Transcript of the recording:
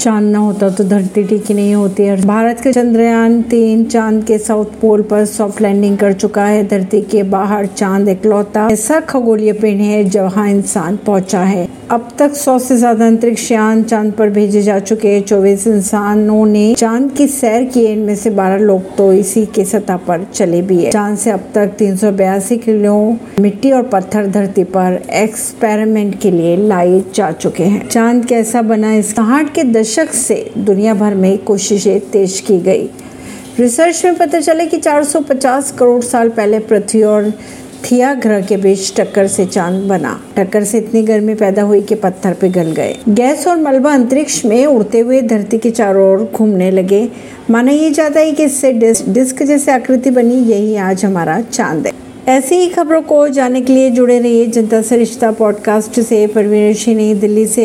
चाँद ना होता तो धरती टिकी नहीं होती है भारत के चंद्रयान तीन चाँद के साउथ पोल पर सॉफ्ट लैंडिंग कर चुका है। धरती के बाहर चाँद इकलौता ऐसा खगोलीय पिंड है जहाँ इंसान पहुँचा है। अब तक सौ से ज़्यादा अंतरिक्ष यान चाँद पर भेजे जा चुके हैं। चौबीस इंसानों ने चाँद की सैर की इनमें से बारह लोग तो इसी के सतह पर चले भी है। चाँद से अब तक तीन सौ बयासी किलो मिट्टी और पत्थर धरती पर एक्सपेरिमेंट के लिए लाए जा चुके हैं। चाँद कैसा बना इस के दशक से दुनिया भर में कोशिशें तेज की गई। रिसर्च में पता चला कि 450 करोड़ साल पहले पृथ्वी और थिया ग्रह के बीच टक्कर से चाँद बना। टक्कर से इतनी गर्मी पैदा हुई कि पत्थर पिघल गए। गैस और मलबा अंतरिक्ष में उड़ते हुए धरती के चारों ओर घूमने लगे। माना ये जाता है कि इससे डिस्क जैसे आकृति बनी, यही आज हमारा चाँद है। ऐसी ही खबरों को जानने के लिए जुड़े रहिए जनता से रिश्ता पॉडकास्ट से। परवीन नई दिल्ली से।